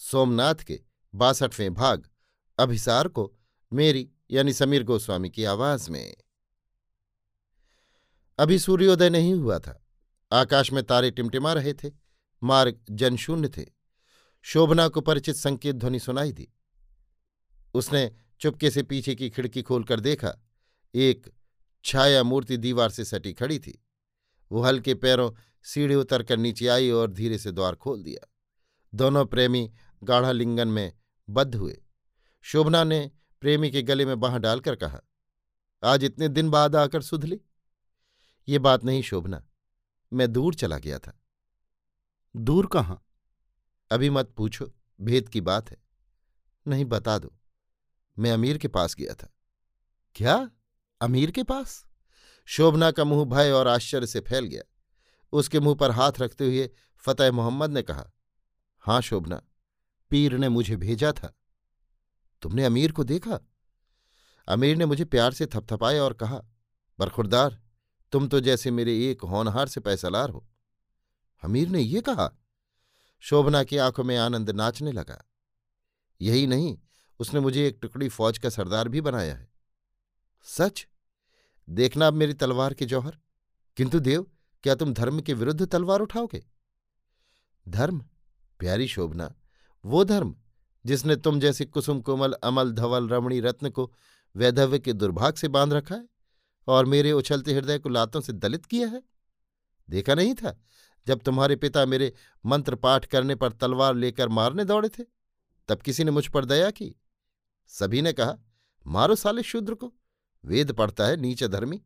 सोमनाथ के बासठवें भाग, अभिसार को मेरी यानी समीर गोस्वामी की आवाज़ में। अभी सूर्योदय नहीं हुआ था। आकाश में तारे टिमटिमा रहे थे, मार्ग जनशून्य थे। शोभना को परिचित संकेत ध्वनि सुनाई दी। उसने चुपके से पीछे की खिड़की खोलकर देखा, एक छाया मूर्ति दीवार से सटी खड़ी थी। वो हल्के पैरों सीढ़ी उतरकर नीचे आई और धीरे से द्वार खोल दिया। दोनों प्रेमी गाढ़ा लिंगन में बद्ध हुए। शोभना ने प्रेमी के गले में बाह डालकर कहा आज इतने दिन बाद आकर सुधली ये बात नहीं शोभना मैं दूर चला गया था। दूर कहाँ? अभी मत पूछो भेद की बात है। नहीं बता दो मैं अमीर के पास गया था। क्या? अमीर के पास? शोभना का मुँह भय और आश्चर्य से फैल गया। उसके मुँह पर हाथ रखते हुए फतेह मोहम्मद ने कहा हाँ शोभना पीर ने मुझे भेजा था। तुमने अमीर को देखा? अमीर ने मुझे प्यार से थपथपाया और कहा, बरखुरदार, तुम तो जैसे मेरे एक होनहार से पैसालार हो। अमीर ने ये कहा, शोभना की आँखों में आनंद नाचने लगा। यही नहीं, उसने मुझे एक टुकड़ी फौज का सरदार भी बनाया है। सच? देखना अब मेरी तलवार के जौहर। किंतु देव, क्या तुम धर्म के विरुद्ध तलवार उठाओगे? धर्म? प्यारी शोभना वो धर्म, जिसने तुम जैसे कुसुम कोमल, अमल, धवल, रमणी रत्न को वैधव्य के दुर्भाग से बाँध रखा है और मेरे उछलते हृदय को लातों से दलित किया है? देखा नहीं था जब तुम्हारे पिता मेरे मंत्र पाठ करने पर तलवार लेकर मारने दौड़े थे, तब किसी ने मुझ पर दया की। सभी ने कहा, मारो साले शूद्र को, वेद पढ़ता है नीच धर्मी,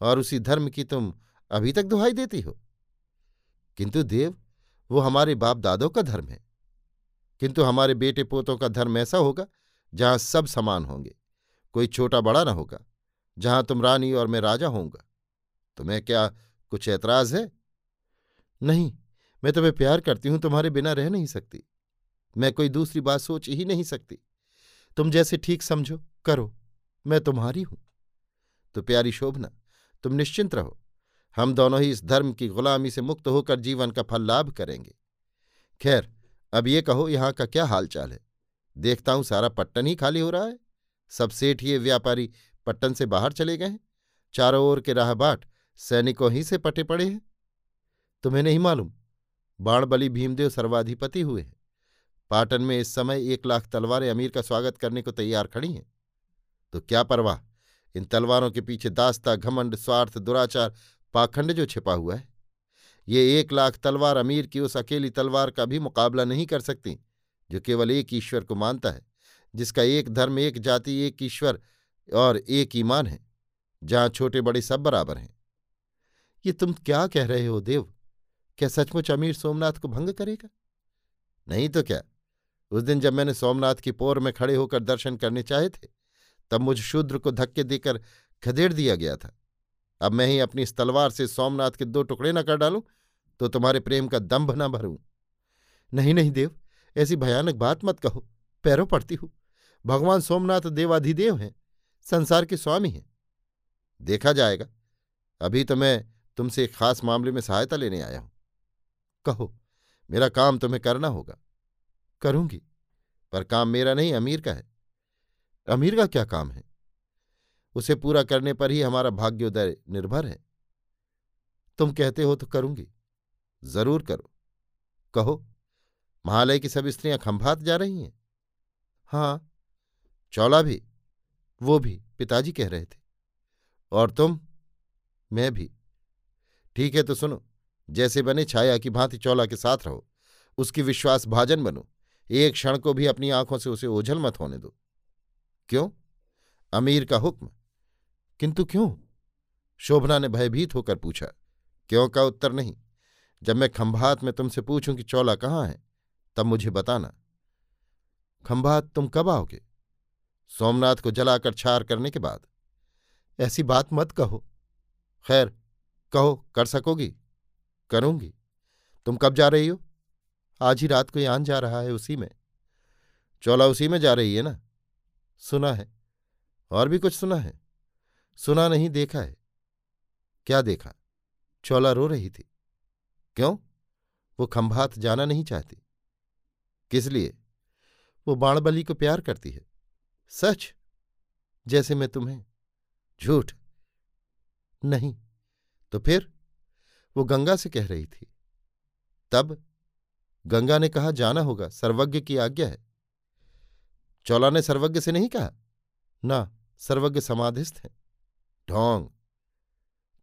और उसी धर्म की तुम अभी तक दुहाई देती हो। किंतु देव, वो हमारे बाप दादों का धर्म है। किंतु हमारे बेटे पोतों का धर्म ऐसा होगा, जहाँ सब समान होंगे। कोई छोटा बड़ा न होगा, जहाँ तुम रानी और मैं राजा होऊँगा। तुम्हें क्या कुछ ऐतराज है? नहीं, मैं तुम्हें प्यार करती हूँ, तुम्हारे बिना रह नहीं सकती। मैं कोई दूसरी बात सोच ही नहीं सकती। तुम जैसे ठीक समझो, करो, मैं तुम्हारी हूँ। तो प्यारी शोभना, तुम निश्चिंत रहो। हम दोनों ही इस धर्म की गुलामी से मुक्त होकर जीवन का फल लाभ करेंगे। खैर अब ये कहो, यहाँ का क्या हालचाल है? देखता हूँ, सारा पट्टन ही खाली हो रहा है। सब सेठ ये व्यापारी पट्टन से बाहर चले गए हैं। चारों ओर के राहबाट सैनिकों ही से पटे पड़े हैं। तुम्हें नहीं मालूम, बाणबली भीमदेव सर्वाधिपति हुए हैं। पाटन में इस समय एक लाख तलवारें अमीर का स्वागत करने को तैयार खड़ी हैं। तो क्या परवाह, इन तलवारों के पीछे दास्ता, घमंड, स्वार्थ, दुराचार, पाखंड जो छिपा हुआ है? ये एक लाख तलवार अमीर की उस अकेली तलवार का भी मुकाबला नहीं कर सकती, जो केवल एक ईश्वर को मानता है, जिसका एक धर्म, एक जाति, एक ईश्वर और एक ईमान है, जहाँ छोटे बड़े सब बराबर हैं। ये तुम क्या कह रहे हो देव? क्या सचमुच अमीर सोमनाथ को भंग करेगा? नहीं तो क्या? उस दिन जब मैंने सोमनाथ की पोर में खड़े होकर दर्शन करने चाहे थे, तब मुझ शूद्र को धक्के देकर खदेड़ दिया गया था। अब मैं ही अपनी इस तलवार से सोमनाथ के दो टुकड़े न कर डालूं तो तुम्हारे प्रेम का दम्भ न भरूं। नहीं नहीं देव, ऐसी भयानक बात मत कहो। पैरों पड़ती हूँ। भगवान सोमनाथ देवाधिदेव हैं, संसार के स्वामी हैं। देखा जाएगा। अभी तो मैं तुमसे एक खास मामले में सहायता लेने आया हूँ। कहो, मेरा काम तुम्हें करना होगा। करूँगी, पर काम मेरा नहीं, अमीर का है। अमीर का क्या काम है? उसे पूरा करने पर ही हमारा भाग्योदय निर्भर है। तुम कहते हो तो करूँगी। ज़रूर करो। कहो, महालय की सब स्त्रियाँ खंभात जा रही हैं? हाँ चौला भी, वो भी, पिताजी कह रहे थे। और तुम? मैं भी। ठीक है तो सुनो, जैसे बने छाया की भांति चौला के साथ रहो, उसकी विश्वास भाजन बनो, एक क्षण को भी अपनी आँखों से उसे ओझल मत होने दो। क्यों? अमीर का हुक्म। किंतु क्यों? शोभना ने भयभीत होकर पूछा, क्यों का उत्तर नहीं? जब मैं खंभात में तुमसे पूछूँ कि चौला कहाँ है, तब मुझे बताना। खंभात, तुम कब आओगे? सोमनाथ को जलाकर छार करने के बाद। ऐसी बात मत कहो। खैर, कहो, कर सकोगी? करूँगी। तुम कब जा रही हो? आज ही रात को यान जा रहा है उसी में। चौला उसी में जा रही है ना? सुना है। और भी कुछ सुना है? सुना नहीं, देखा है? क्या देखा? चौला रो रही थी। क्यों? वो खंभात जाना नहीं चाहती। किस लिए? वो बाणबली को प्यार करती है। सच? जैसे मैं तुम्हें। झूठ? नहीं। तो फिर? वो गंगा से कह रही थी। तब? गंगा ने कहा, जाना होगा। सर्वज्ञ की आज्ञा है। चौला ने सर्वज्ञ से नहीं कहा? ना, सर्वज्ञ समाधिस्थ है। ढोंग।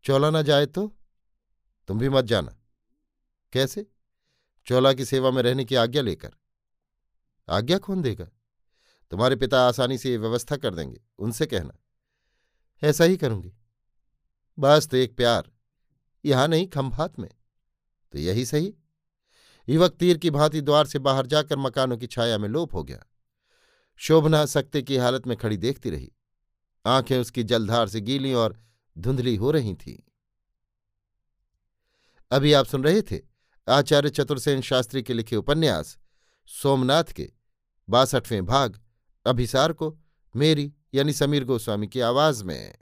चौला ना जाए तो? तुम भी मत जाना। कैसे? चौला की सेवा में रहने की आज्ञा लेकर। आज्ञा कौन देगा? तुम्हारे पिता आसानी से ये व्यवस्था कर देंगे, उनसे कहना। ऐसा ही करूँगी। बस तो एक प्यार, यहाँ नहीं, खंभात में। तो यही सही। युवक तीर की भांति द्वार से बाहर जाकर मकानों की छाया में लोप हो गया। शोभना सकते की हालत में खड़ी देखती रही। आँखें उसकी जलधार से गीली और धुंधली हो रही थीं। अभी आप सुन रहे थे आचार्य चतुर्सेन शास्त्री के लिखे उपन्यास, सोमनाथ के, बासठवें भाग, अभिसार को, मेरी यानी समीर गोस्वामी की आवाज़ में।